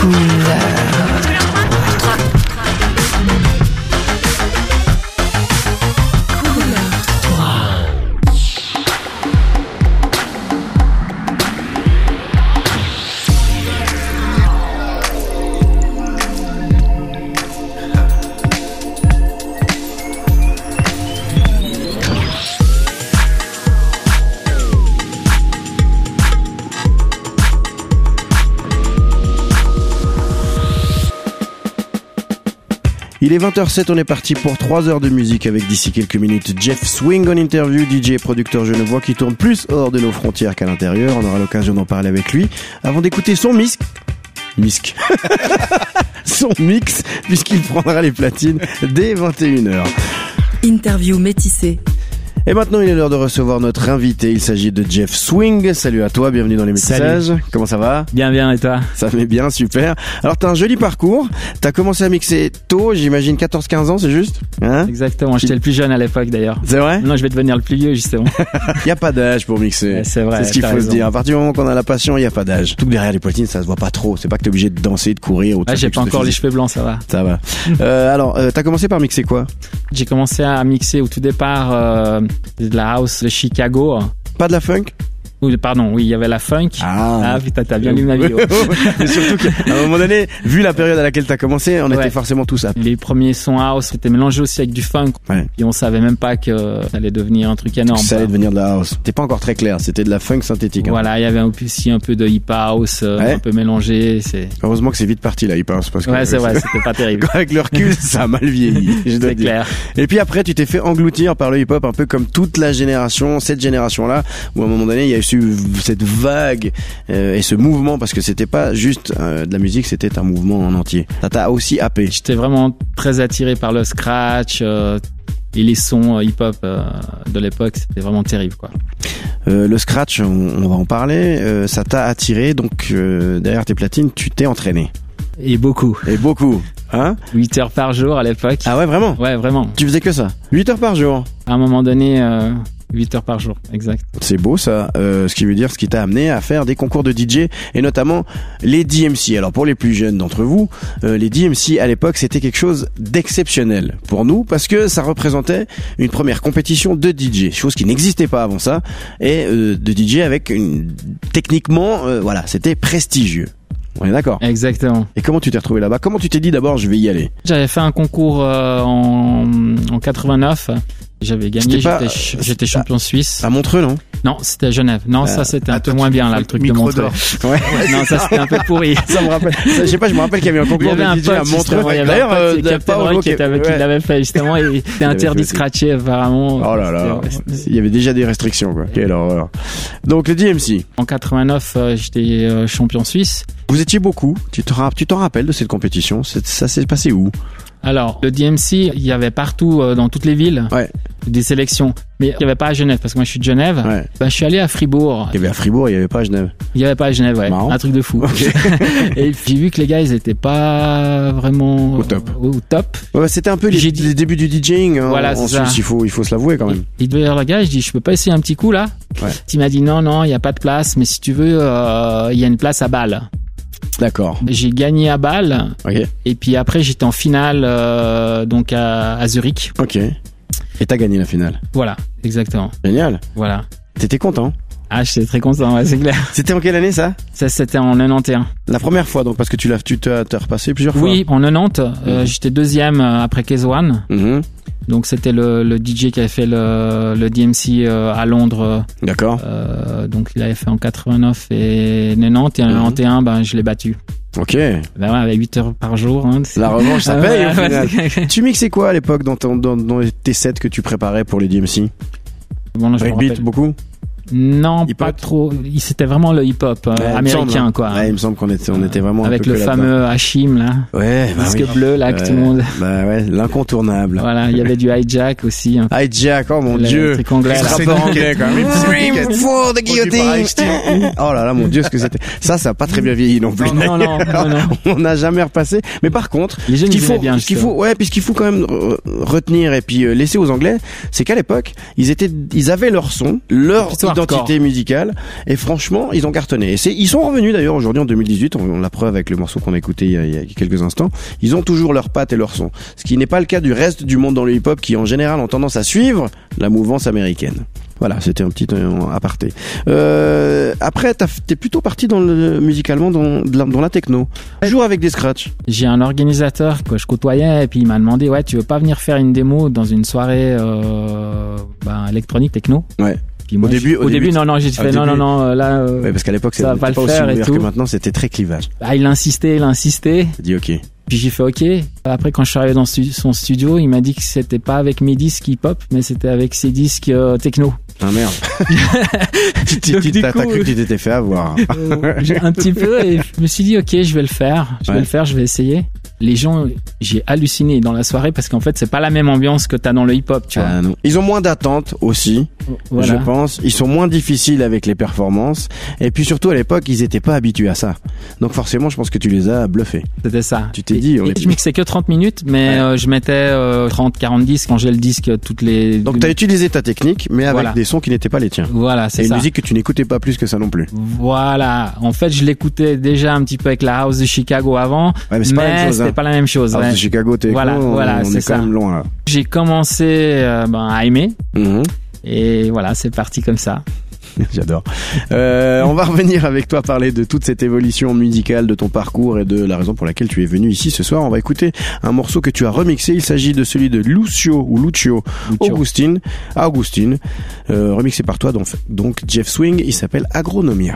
couleur. Il est 20h07, on est parti pour 3 heures de musique avec d'ici quelques minutes Jeff Swing en interview, DJ et producteur genevois qui tourne plus hors de nos frontières qu'à l'intérieur. On aura l'occasion d'en parler avec lui avant d'écouter son misc. Misc. son mix, puisqu'il prendra les platines dès 21h. Interview métissée. Et maintenant, il est l'heure de recevoir notre invité. Il s'agit de Jeff Swing. Salut à toi, bienvenue dans les messages. Comment ça va? Bien, bien, et toi? Ça fait bien, super. Alors, t'as un joli parcours. T'as commencé à mixer tôt, j'imagine 14-15 ans, c'est juste? Hein? Exactement, j'étais le plus jeune à l'époque d'ailleurs. C'est vrai? Non, je vais devenir le plus vieux, justement. Il y a pas d'âge pour mixer. c'est vrai. C'est ce qu'il faut se dire. À partir du moment qu'on a la passion, il y a pas d'âge. Tout derrière les platines, ça se voit pas trop. C'est pas que t'es obligé de danser, de courir. Ou ah, j'ai pas encore les cheveux blancs, ça va. Ça va. euh, alors, euh, t'as commencé par mixer quoi? J'ai commencé à mixer au tout départ euh, de la house de Chicago. Pas de la funk? Pardon, oui, il y avait la funk. Ah, ah putain, t'as bien lu ma vidéo. Mais surtout qu'à un moment donné, vu la période à laquelle t'as commencé, on était forcément tous à. Les premiers sons house étaient mélangés aussi avec du funk. Ouais. Et on savait même pas que ça allait devenir un truc énorme. Ça allait devenir de la house. C'était pas encore très clair. C'était de la funk synthétique. Hein. Voilà, il y avait aussi un peu de hip house, euh, un peu mélangé. C'est. Heureusement que c'est vite parti la hip house parce que. Ouais, c'est vrai, c'était pas terrible. avec le recul, ça a mal vieilli. C'est clair. Et puis après, tu t'es fait engloutir par le hip hop, un peu comme toute la génération, cette génération-là, où à un moment donné, il y a eu cette vague euh, et ce mouvement parce que c'était pas juste euh, de la musique, c'était un mouvement en entier. Ça t'a aussi happé. J'étais vraiment très attiré par le scratch euh, et les sons hip-hop de l'époque, c'était vraiment terrible quoi. le scratch, on, va en parler. ça t'a attiré, donc derrière tes platines, tu t'es entraîné. Et beaucoup. Et beaucoup. Hein? 8 heures par jour à l'époque. Ah ouais, vraiment? Ouais, vraiment. Tu faisais que ça? 8 heures par jour? À un moment donné, 8 heures par jour, exact. C'est beau ça, euh, ce qui veut dire ce qui t'a amené à faire des concours de DJ et notamment les DMC. Alors pour les plus jeunes d'entre vous, euh, les DMC à l'époque c'était quelque chose d'exceptionnel pour nous parce que ça représentait une première compétition de DJ, chose qui n'existait pas avant ça, et euh, de DJ avec une techniquement, voilà, c'était prestigieux. On est d'accord? Exactement. Et comment tu t'es retrouvé là-bas? Comment tu t'es dit d'abord je vais y aller? J'avais fait un concours en, en 89 j'avais gagné, j'étais champion suisse. À Montreux, non? Non, c'était à Genève. Non, ça euh, c'était un peu moins bien là, le truc de Montreux. Ouais. non, ça c'était un peu pourri. ça me rappelle. Je sais pas, je me rappelle qu'il y avait un concours de DJ à Montreux. D'ailleurs, euh, Captain qui l'avait fait justement, il était interdit de scratcher apparemment. Oh là là, il y avait déjà des restrictions quoi. Quelle horreur. Donc le DMC. En 89, euh, j'étais euh, champion suisse. Vous étiez beaucoup. Tu t'en rappelles de cette compétition? Ça s'est passé où? Alors, le DMC, il y avait partout euh, dans toutes les villes des sélections. Mais il n'y avait pas à Genève, parce que moi je suis de Genève. Ben, je suis allé à Fribourg. Il y avait à Fribourg, il n'y avait pas à Genève. Il n'y avait pas à Genève, ouais. Un truc de fou. et j'ai vu que les gars, ils étaient pas vraiment au top. Au, top. Ouais, c'était un peu les, les, débuts du DJing. Hein, voilà, c'est ça. il faut, il faut se l'avouer quand même. Il devait y avoir le gars, je dis, je peux pas essayer un petit coup là. Il m'a dit non, non, il n'y a pas de place, mais si tu veux, euh, il y a une place à balle. D'accord. J'ai gagné à Bâle. Et puis après, j'étais en finale euh, donc à, Zurich. Ok. Et t'as gagné la finale. Voilà, exactement. Génial. Voilà. T'étais content ah, j'étais très content, ouais, c'est clair. C'était en quelle année ça? Ça, c'était en 91. La première fois, donc, parce que tu l'as, tu t'as repassé plusieurs fois. Oui, en 90. Euh, mhm. j'étais deuxième euh, après Kezwan. Mm Donc, c'était le, le, DJ qui avait fait le, le DMC euh, à Londres. D'accord. Euh, donc, il avait fait en 89 et 90. Et en 91, mhm. ben, je l'ai battu. Ok. Ben ouais, avec 8 heures par jour. Hein, La revanche, ça paye. tu mixais quoi à l'époque dans, dans, dans, tes sets que tu préparais pour les DMC Bon, là, je beaucoup? Non, pas trop. C'était vraiment le hip-hop euh, américain, hein. quoi. Ouais, il me semble qu'on était, on était vraiment avec le fameux Hashim là. Ouais, bah disque bleu là que tout le monde. Bah ouais, l'incontournable. Voilà, il y avait du hijack aussi. Hein. Hijack, oh mon dieu. Truc anglais. C'est anglais quand même. Scream for the guillotine. Oh là là, mon dieu, ce que c'était. Ça, ça a pas très bien vieilli non plus. Non, non, non, non. On n'a jamais repassé. Mais par contre, les jeunes qu'il faut, bien. Ce qu'il faut, ouais, puisqu'il faut quand même retenir et puis euh, laisser aux Anglais, c'est qu'à l'époque, ils étaient, ils avaient leur son, leur identité musicale. Et franchement, ils ont cartonné. Et c'est, ils sont revenus d'ailleurs aujourd'hui en 2018. On, l'a preuve avec le morceau qu'on a écouté il y a, il y a, quelques instants. Ils ont toujours leurs pattes et leur son. Ce qui n'est pas le cas du reste du monde dans le hip-hop qui en général ont tendance à suivre la mouvance américaine. Voilà, c'était un petit euh, aparté. Euh, après, t'es plutôt parti dans le, musicalement dans, dans la techno, toujours avec des scratchs. J'ai un organisateur que je côtoyais et puis il m'a demandé ouais, tu veux pas venir faire une démo dans une soirée euh, ben, électronique techno? Ouais. Puis au début, au, début, non, non, j'ai fait non, non, non, là. Euh, ouais, parce qu'à l'époque, c'était pas, pas aussi ouvert que maintenant, c'était très clivage. Ah, il a insisté, il a insisté. dit ok. Puis j'ai fait OK. Après, quand je suis arrivé dans son studio, il m'a dit que c'était pas avec mes disques hip-hop, mais c'était avec ses disques euh, techno. Ah merde. tu t'as cru que tu t'étais fait avoir. Euh, un petit peu et je me suis dit OK, je vais le faire. Je vais le faire, je vais essayer les gens, j'ai halluciné dans la soirée parce qu'en fait, c'est pas la même ambiance que t'as dans le hip-hop, tu vois. Ah, Ils ont moins d'attente aussi, je pense. Ils sont moins difficiles avec les performances. Et puis surtout, à l'époque, ils étaient pas habitués à ça. Donc forcément, je pense que tu les as bluffés. C'était ça. Tu t'es dit, on est... Je mixais que 30 minutes, mais euh, je mettais 30, 40 disques quand j'ai le disque toutes les... Donc t'as utilisé ta technique, mais avec des sons qui n'étaient pas les tiens. Voilà, c'est ça. Et une musique que tu n'écoutais pas plus que ça non plus. Voilà. En fait, je l'écoutais déjà un petit peu avec la house de Chicago avant. mais c'est pas la même chose. Hein. pas la même chose. Ah, Chicago, t'es voilà, voilà, on, est, quand même loin. J'ai commencé euh, ben, à aimer. Mhm. Et voilà, c'est parti comme ça. J'adore. Euh, on va revenir avec toi parler de toute cette évolution musicale de ton parcours et de la raison pour laquelle tu es venu ici ce soir. On va écouter un morceau que tu as remixé. Il s'agit de celui de Lucio ou Lucio, Augustine, Augustine, euh, remixé par toi donc, donc Jeff Swing. Il s'appelle Agronomia.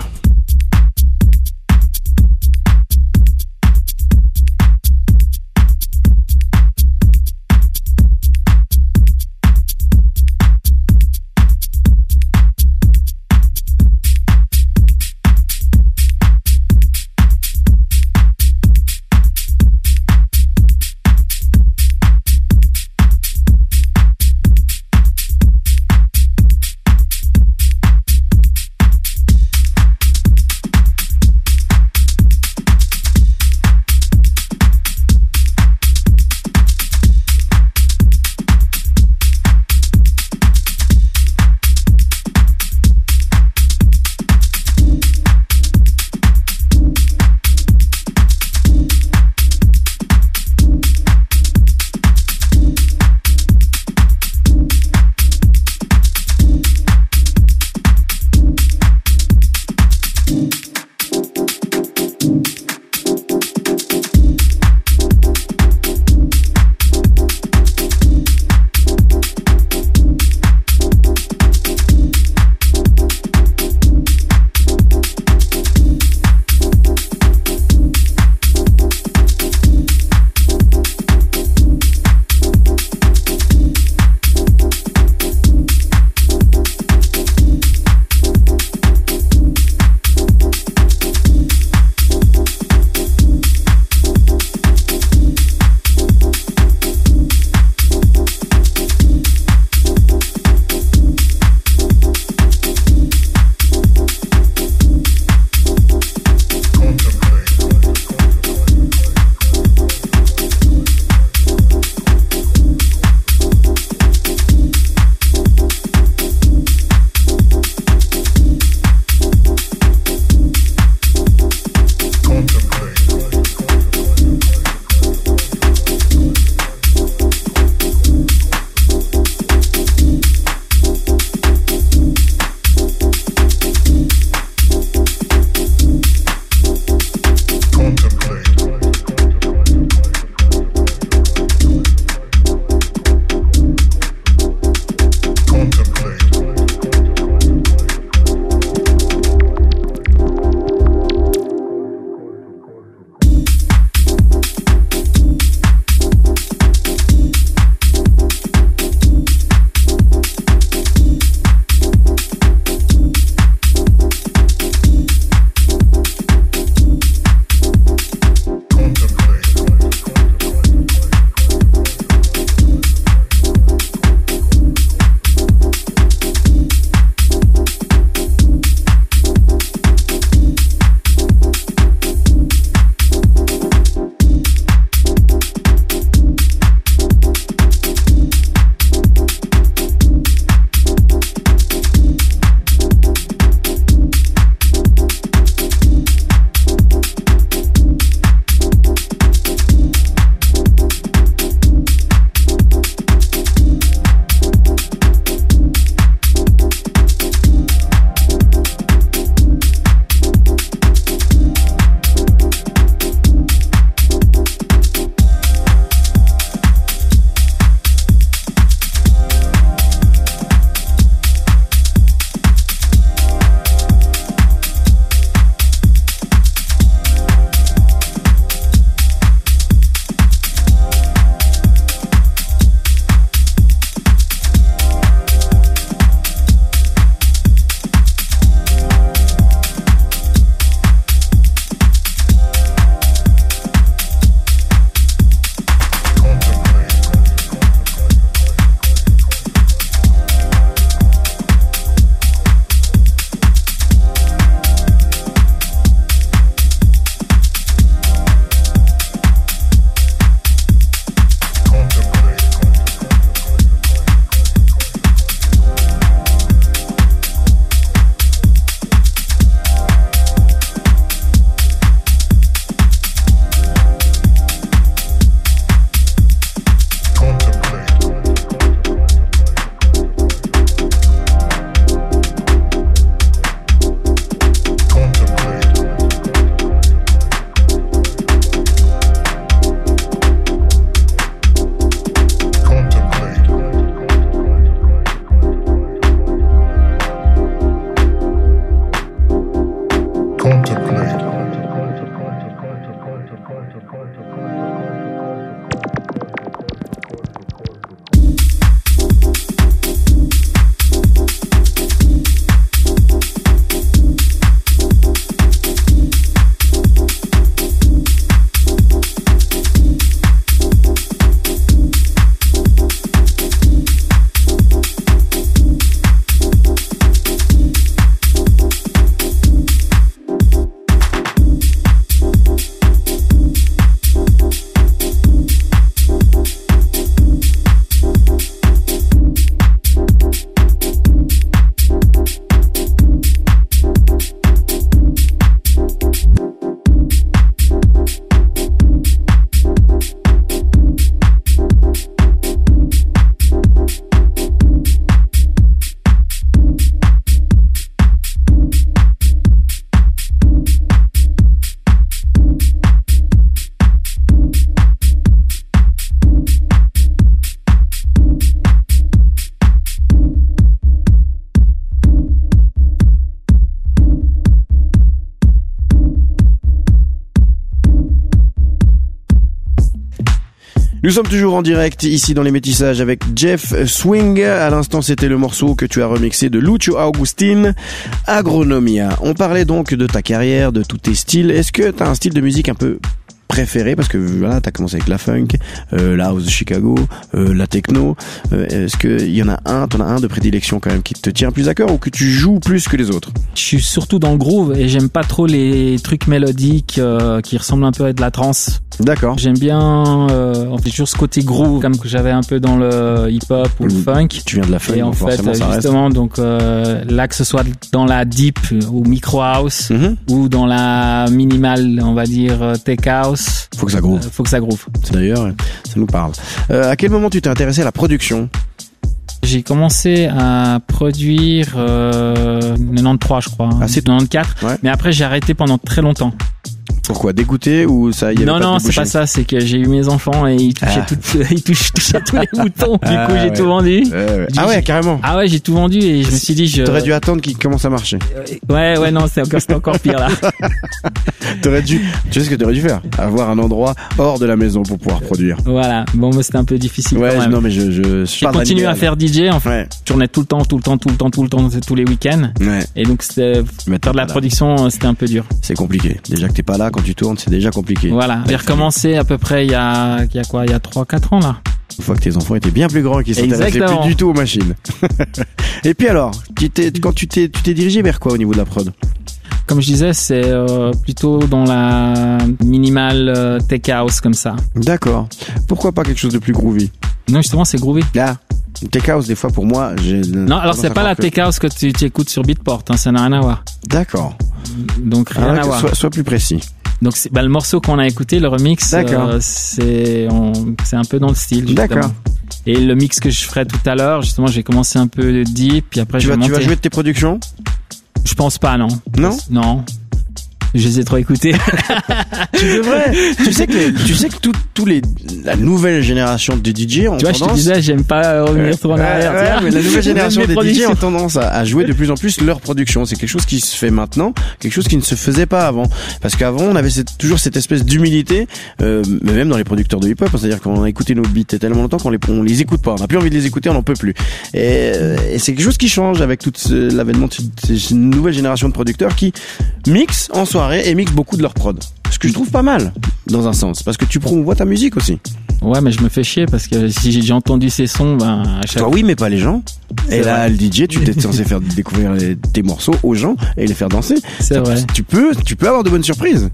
Nous sommes toujours en direct ici dans les métissages avec Jeff Swing. À l'instant, c'était le morceau que tu as remixé de Lucio Augustin, Agronomia. On parlait donc de ta carrière, de tous tes styles. Est-ce que tu as un style de musique un peu préféré parce que voilà t'as commencé avec la funk euh, la house de Chicago euh, la techno euh, est-ce que il y en a un t'en as un de prédilection quand même qui te tient plus à cœur ou que tu joues plus que les autres? Je suis surtout dans le groove et j'aime pas trop les trucs mélodiques euh, qui ressemblent un peu à de la trance. d'accord J'aime bien euh, en fait toujours ce côté groove comme que j'avais un peu dans le hip-hop ou le Mm. funk. tu viens de la funk Et en donc fait, forcément ça reste justement, donc euh, là que ce soit dans la deep ou micro house Mhm. ou dans la minimal, on va dire tech house, faut que ça euh, groove faut que ça groove. D'ailleurs ça nous parle Euh, à quel moment tu t'es intéressé à la production? J'ai commencé à produire euh, 93, je crois. Ah, c'est- 94. Ouais. Mais après, j'ai arrêté pendant très longtemps. Pourquoi dégoûté ou ça y avait non, pas non, c'est pas ça. C'est que j'ai eu mes enfants et ils touchaient, Ah. tout- ils touchaient, touchaient tous les boutons. Du Ah, coup, j'ai ouais. tout vendu. Ouais, ouais. J'ai- ah ouais j'ai- carrément Ah ouais, j'ai tout vendu et je me suis dit, je. T'aurais dû attendre qu'il commence à marcher. Ouais, ouais, non, c'est encore, pire là. T'aurais dû, tu sais ce que t'aurais dû faire? Avoir un endroit hors de la maison pour pouvoir produire. voilà. Bon, mais c'était un peu difficile Ouais, quand même. non mais je, je, je continué à faire DJ. En fait, Ouais, je tournais tout le temps, tout le temps, tout le temps, tout le temps, tous les week-ends. ouais. Et donc, c'était Mais faire de la production, euh, c'était un peu dur. C'est compliqué. Déjà que t'es pas là quand tu tournes, c'est déjà compliqué. Voilà. J'ai recommencé à peu près il y a, il y a quoi, il y a 3-4 ans là. Une fois que tes enfants étaient bien plus grands et qu'ils s'intéressaient plus du tout aux machines. et puis alors, tu quand tu t'es, tu t'es dirigé vers quoi au niveau de la prod? Comme je disais, c'est euh, plutôt dans la minimal euh, tech house comme ça. D'accord. Pourquoi pas quelque chose de plus groovy? Non, justement, c'est groovy. Là, tech house des fois pour moi, j'ai. Non, alors c'est pas la tech house que tu, tu écoutes sur Beatport, hein, ça n'a rien à voir. D'accord. Donc rien Ah à que voir. sois, sois plus précis. Donc bah, le morceau qu'on a écouté, le remix, euh, c'est un peu dans le style. D'accord. Et le mix que je ferai tout à l'heure, justement, j'ai commencé un peu deep, puis après Tu je vas, vais tu vas jouer de tes productions? Je pense pas, non. Non? Non. Je les ai trop écoutés. Tu devrais. tu sais que tu sais que tout- tous les la nouvelle génération de DJ ont tu vois, je te tendance disais, j'aime pas revenir trop en Ouais, arrière. ouais, tu vois. mais la nouvelle génération des DJ ont tendance à, à jouer de plus en plus leur production. C'est quelque chose qui se fait maintenant, quelque chose qui ne se faisait pas avant. Parce qu'avant, on avait cette- toujours cette espèce d'humilité, euh, mais même dans les producteurs de hip-hop, c'est-à-dire qu'on a écouté nos beats tellement longtemps qu'on les, on les écoute pas. On n'a plus envie de les écouter, on n'en peut plus. Et, euh, et c'est quelque chose qui change avec tout ce- l'avènement de cette- nouvelle génération de producteurs qui mixent en soirée et mixent beaucoup de leur prod. Ce que je trouve pas mal, dans un sens, parce que tu promouvois ta musique aussi. Ouais, mais je me fais chier parce que si j'ai déjà entendu ces sons, ben, à chaque Toi, oui, mais pas les gens. Et là, vrai. le DJ, tu t'es censé faire découvrir les- tes morceaux aux gens et les faire danser. C'est vrai. Tu peux, tu peux avoir de bonnes surprises.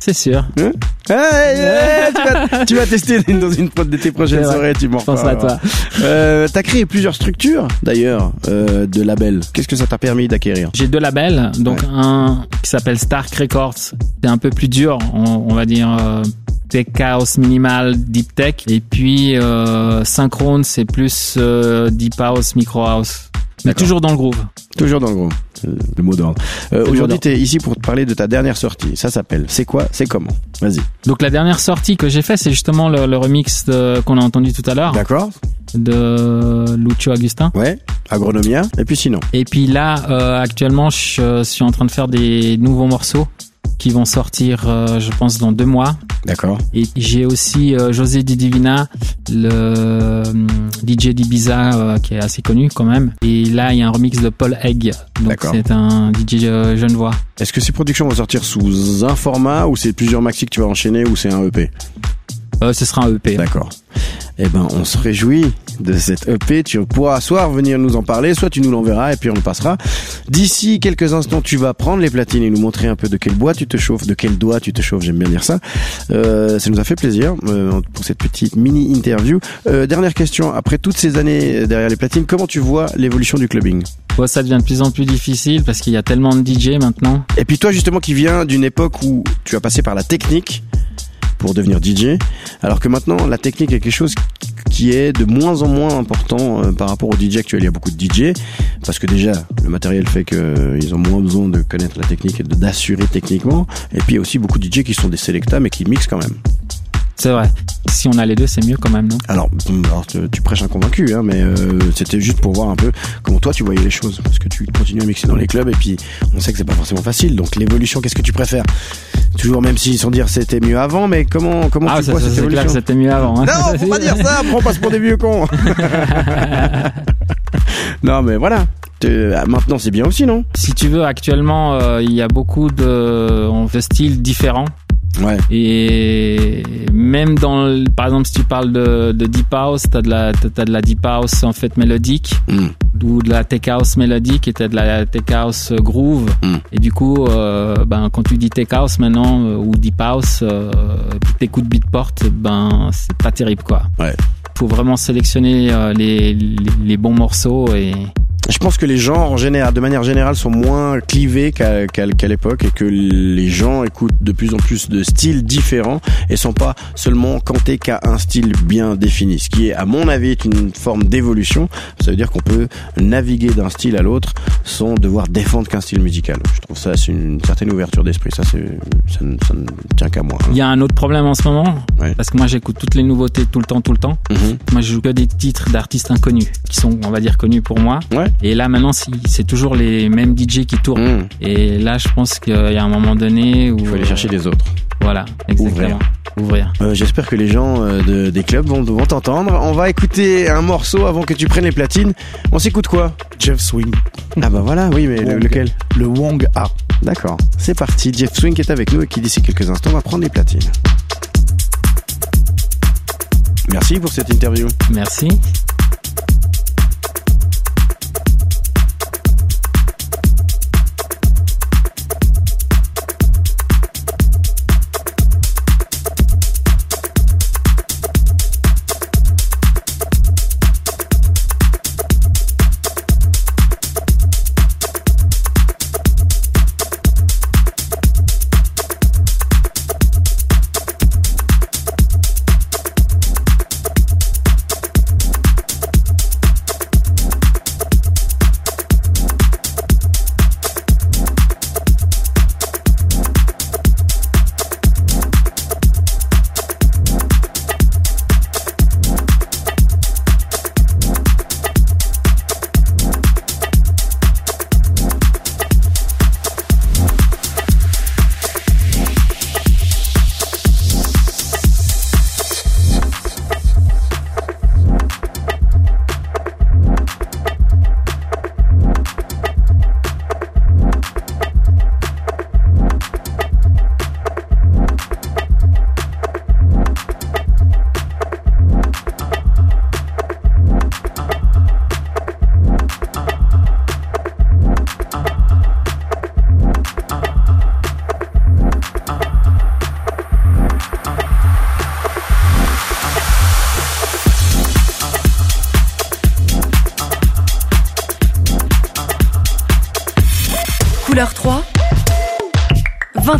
C'est sûr. Hein tu, vas, tu vas tester dans une de tes prochaines soirées, tu m'en pense à toi. Euh, T'as créé plusieurs structures, d'ailleurs, euh, de labels. Qu'est-ce que ça t'a permis d'acquérir? J'ai deux labels, donc Ouais. un qui s'appelle Stark Records, c'est un peu plus dur, on, on va dire euh, tech house minimal, deep tech, et puis euh, Synchrone c'est plus euh, deep house, micro house, mais toujours dans le groove. Toujours dans le gros. euh, Le mot d'ordre. Euh, Aujourd'hui, d'ordre. t'es ici pour te parler de ta dernière sortie. Ça s'appelle C'est quoi C'est comment Vas-y. Donc la dernière sortie que j'ai fait, c'est justement le, le remix qu'on a entendu tout à l'heure D'accord de Lucio Agustin. Ouais. Agronomia. Et puis sinon. Et puis là, euh, actuellement, je suis en train de faire des nouveaux morceaux qui vont sortir, euh, je pense, dans deux mois. D'accord. Et j'ai aussi euh, José Di Divina, le euh, DJ d'Ibiza, euh, qui est assez connu quand même. Et là, il y a un remix de Paul Egg. Donc D'accord. c'est un DJ euh, genevois. Est-ce que ces productions vont sortir sous un format ou c'est plusieurs maxi que tu vas enchaîner ou c'est un EP Euh, ce sera un EP. D'accord. Eh ben, on se réjouit de cette EP. Tu pourras soit venir nous en parler, soit tu nous l'enverras et puis on le passera. D'ici quelques instants, tu vas prendre les platines et nous montrer un peu de quel bois tu te chauffes, de quel doigt tu te chauffes. J'aime bien dire ça. Euh, ça nous a fait plaisir euh, pour cette petite mini interview. Euh, dernière question. Après toutes ces années derrière les platines, comment tu vois l'évolution du clubbing? Ouais, ça devient de plus en plus difficile parce qu'il y a tellement de DJ maintenant. Et puis toi justement qui viens d'une époque où tu as passé par la technique pour devenir DJ, alors que maintenant la technique est quelque chose qui est de moins en moins important euh, par rapport au DJ actuel. Il y a beaucoup de DJ parce que déjà le matériel fait que euh, ont moins besoin de connaître la technique et d'assurer techniquement. Et puis il y a aussi beaucoup de DJ qui sont des selecta mais qui mixent quand même. C'est vrai. Si on a les deux, c'est mieux quand même, non? Alors, hum, alors tu, prêches un convaincu, hein, mais euh, c'était juste pour voir un peu comment toi tu voyais les choses, parce que tu continues à mixer dans les clubs et puis on sait que c'est pas forcément facile. Donc l'évolution, qu'est-ce que tu préfères? Toujours, même si sans dire c'était mieux avant, mais comment comment Ah, tu ça, vois ça, cette c'est clair que évolution? c'était mieux avant. hein. Non, faut pas dire ça. On passe pour des vieux cons. non, mais voilà. Te- Maintenant c'est bien aussi, non? Si tu veux, actuellement, euh, il y a beaucoup de, de styles différents. Ouais. Et même dans, le- par exemple, si tu parles de, de deep house, t'as de la, t'as de la deep house en fait mélodique, Hum, ou de la tech house mélodique, et t'as de la tech house groove. Mm. Et du coup, euh, ben quand tu dis tech house maintenant euh, ou deep house, euh, puis t'écoutes beatport, ben c'est pas terrible quoi. Ouais. Faut vraiment sélectionner euh, les, les, les bons morceaux et Je pense que les gens, en général, de manière générale, sont moins clivés qu'à qu'à l'époque et que les gens écoutent de plus en plus de styles différents et sont pas seulement cantés qu'à un style bien défini. Ce qui est, à mon avis, est une forme d'évolution. Ça veut dire qu'on peut naviguer d'un style à l'autre sans devoir défendre qu'un style musical. Je trouve ça, c'est une certaine ouverture d'esprit. Ça, ça, ne- ça ne tient qu'à moi. hein. il y a un autre problème en ce moment Ouais. parce que moi j'écoute toutes les nouveautés tout le temps, tout le temps. Mhm. Moi je joue que des titres d'artistes inconnus qui sont, on va dire, connus pour moi. Ouais. Et là maintenant c'est toujours les mêmes DJ qui tournent. Mhm. Et là je pense qu'il y a un moment donné où Il faut aller chercher les autres. Voilà, exactement. Ouvrir. Euh, J'espère que les gens euh, de- des clubs vont, vont t'entendre. On va écouter un morceau avant que tu prennes les platines. On s'écoute quoi? Jeff Swing, Ah bah voilà, oui, mais Wong. lequel? Le Wong A. D'accord, c'est parti. Jeff Swing est avec nous et qui d'ici quelques instants va prendre les platines. Merci pour cette interview. Merci.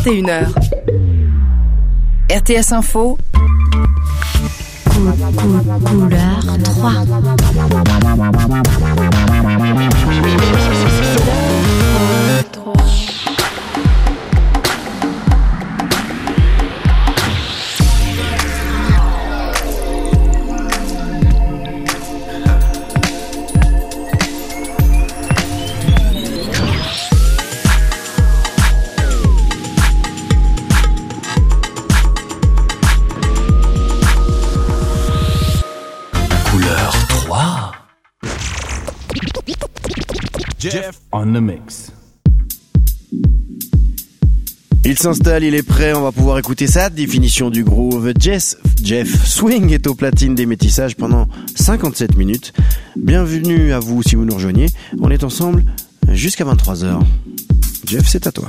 21h. RTS Info, Cou- cou- couleur 3. On the mix. Il s'installe, il est prêt, on va pouvoir écouter sa définition du groove. Jess, Jeff Swing est au platine des métissages pendant 57 minutes. Bienvenue à vous si vous nous rejoignez. On est ensemble jusqu'à 23h. Jeff, c'est à toi.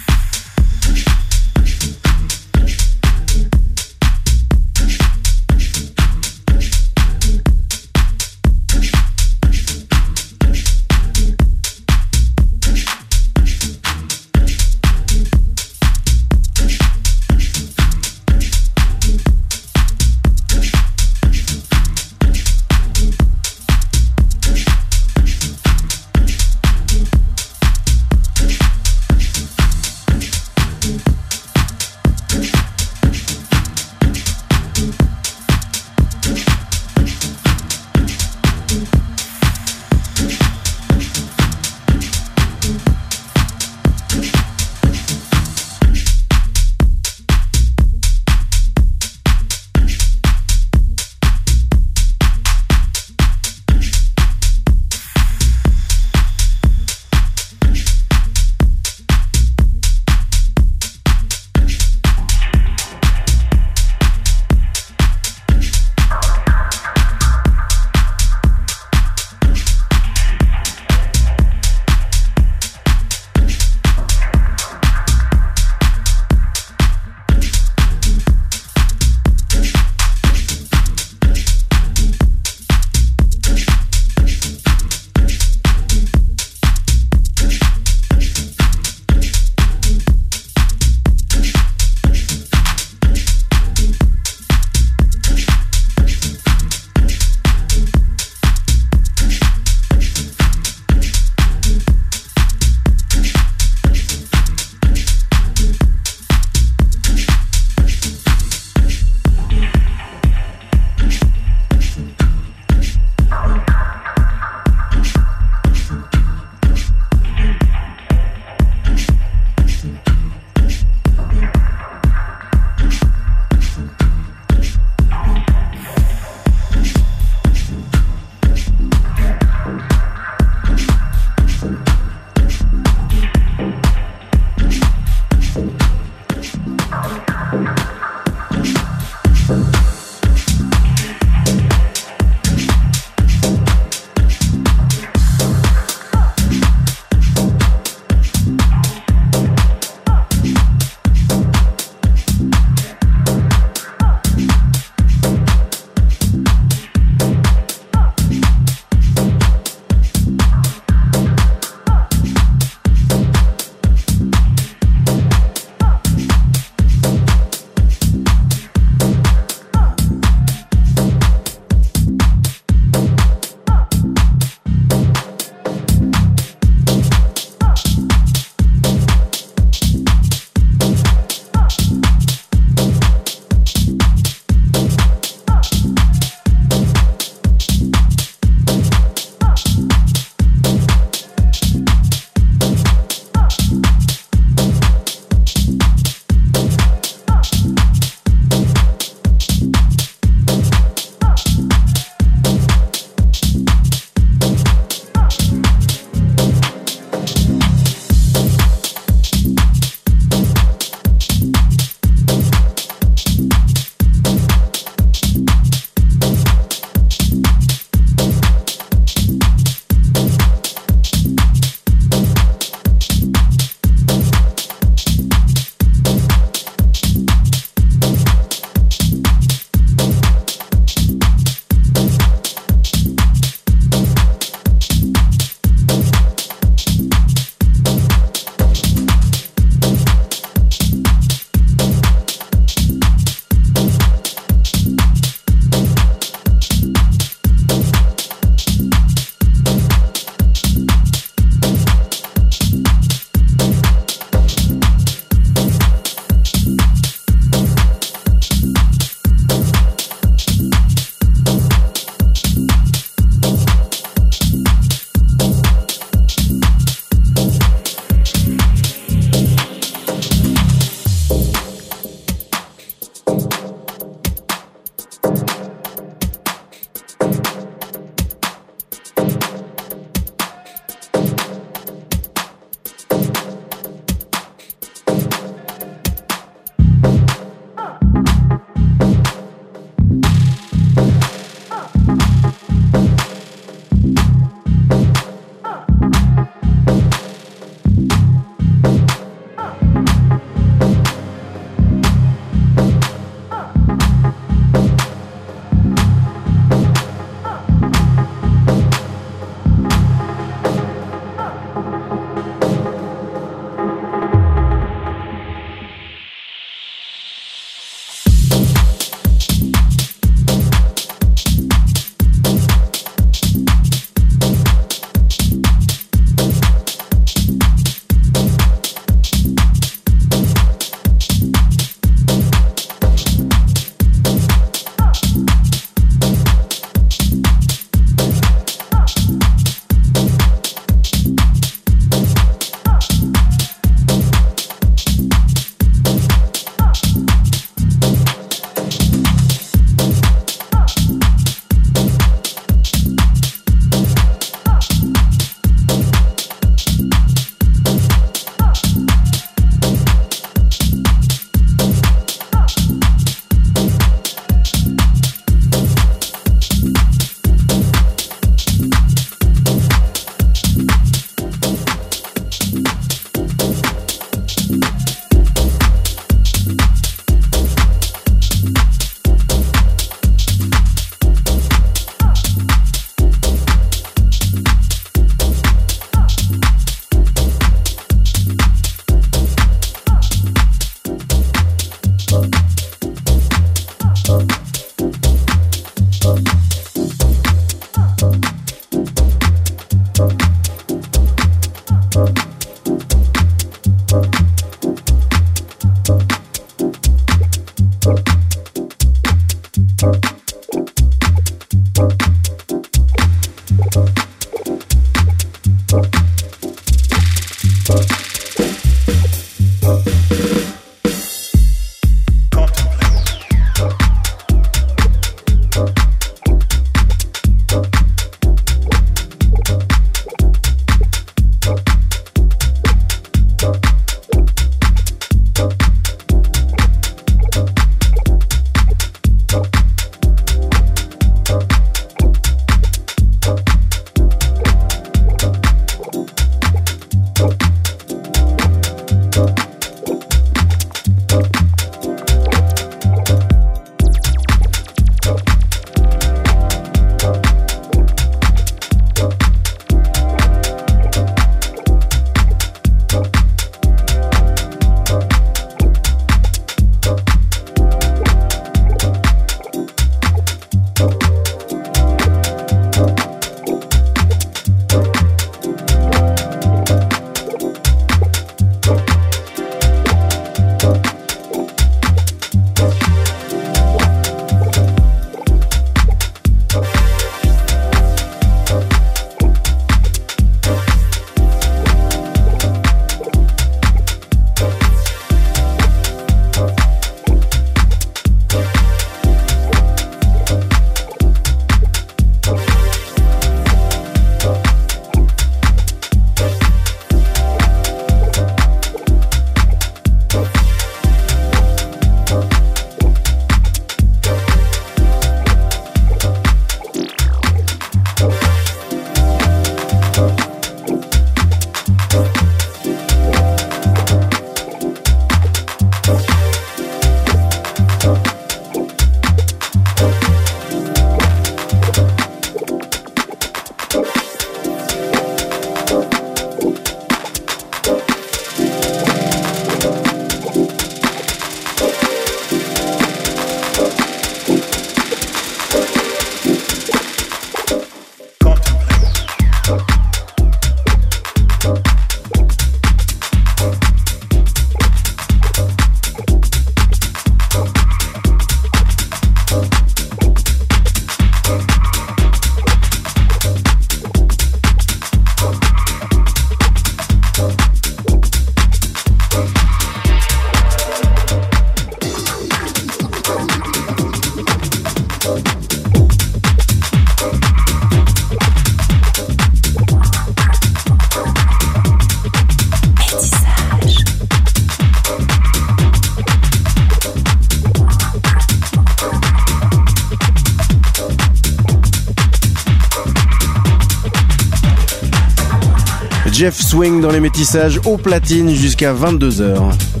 Les métissages au platine jusqu'à 22h.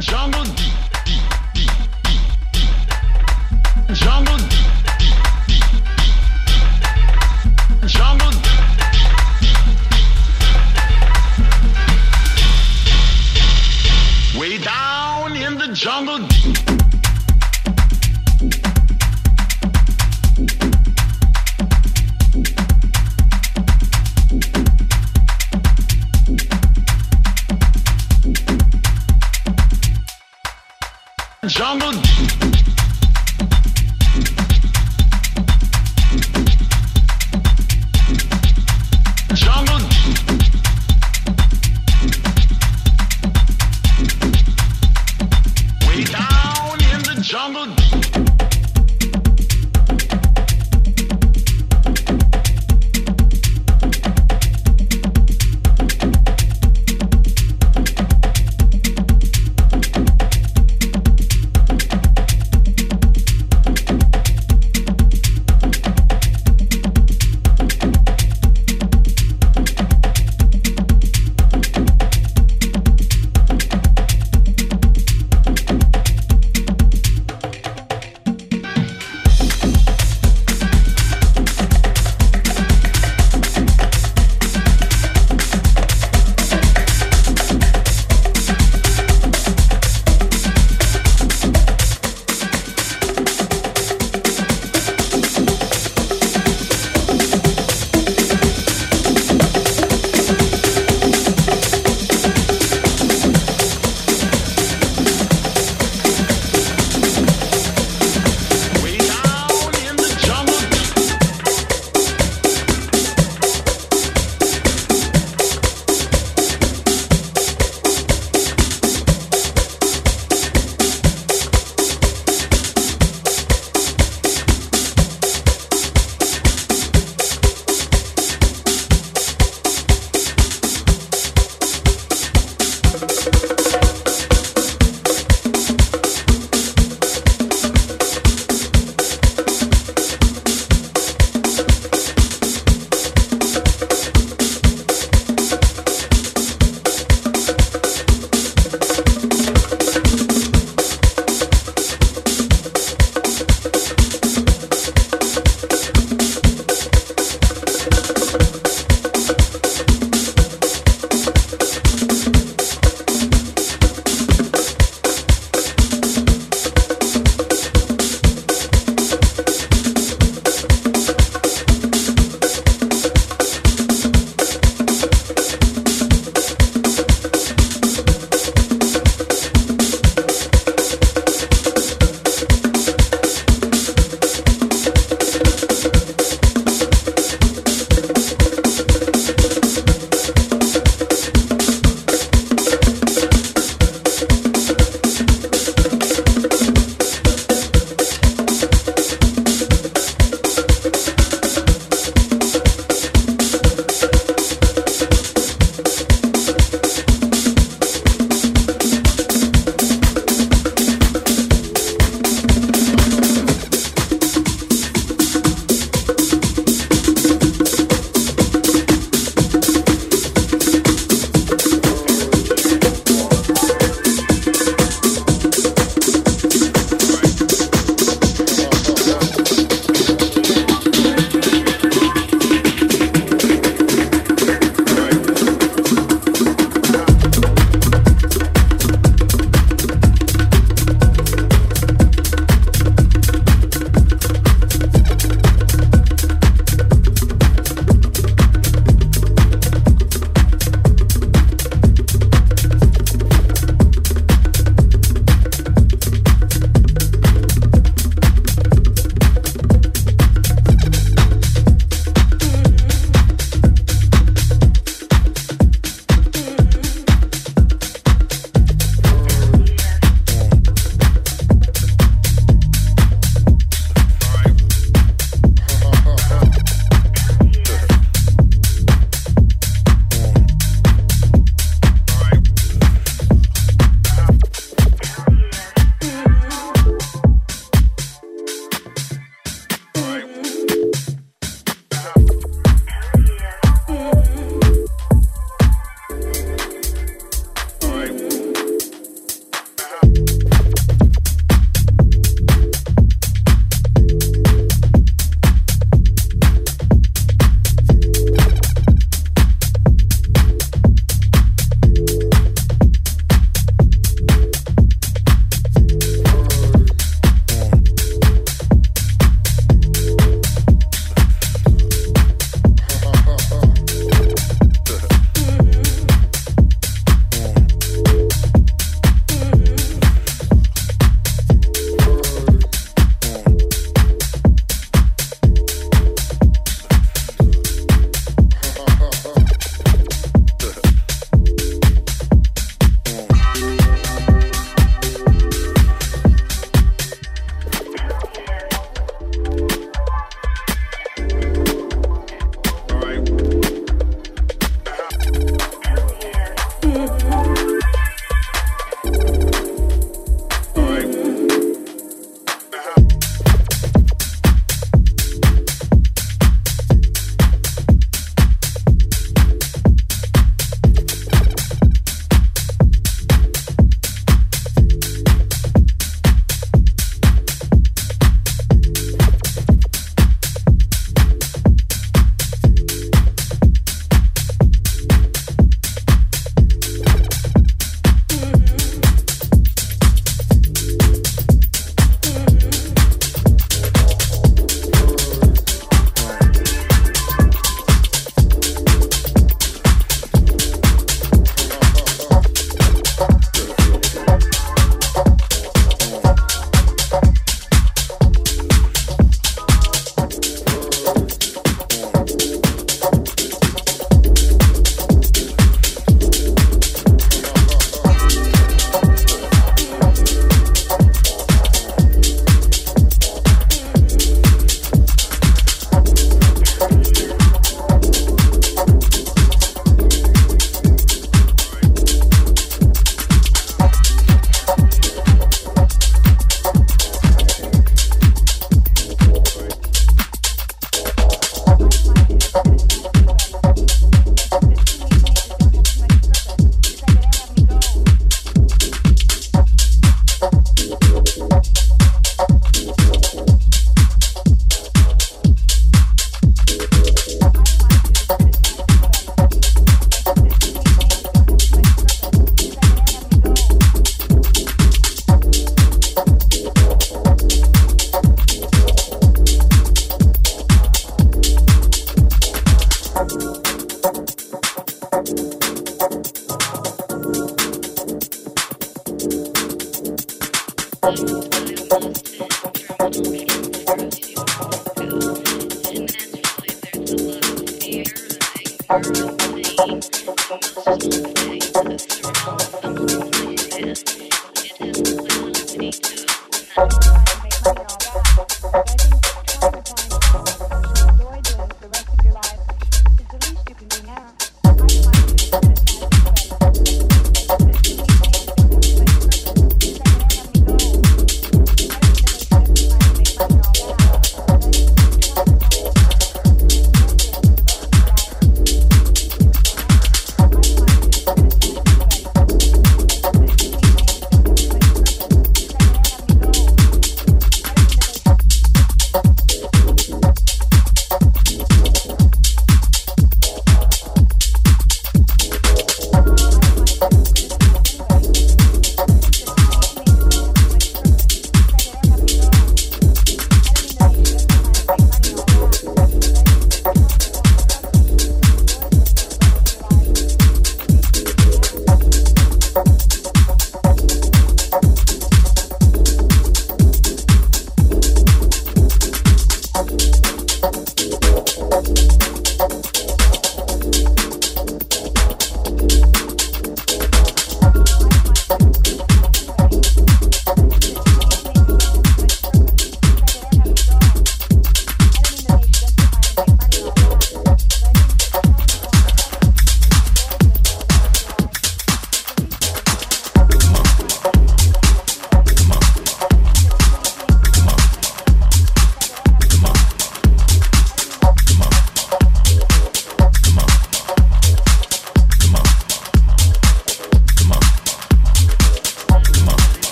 Jungle deep, deep, deep, deep, deep. Jungle deep, deep, deep, deep. Jungle deep. Way down in the jungle Jungle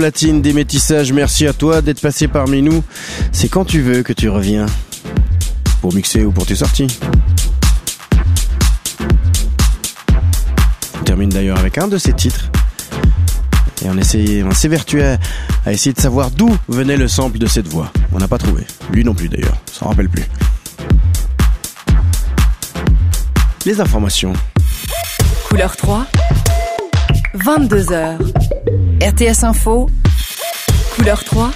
platine des métissages, merci à toi d'être passé parmi nous. C'est quand tu veux que tu reviens. Pour mixer ou pour tes sorties. On termine d'ailleurs avec un de ces titres. Et on, essaye, on s'évertue à, essayer de savoir d'où venait le sample de cette voix. On n'a pas trouvé. Lui non plus d'ailleurs. S'en rappelle plus. Les informations. Couleur 3. 22h. RTS Info. Couleur 3.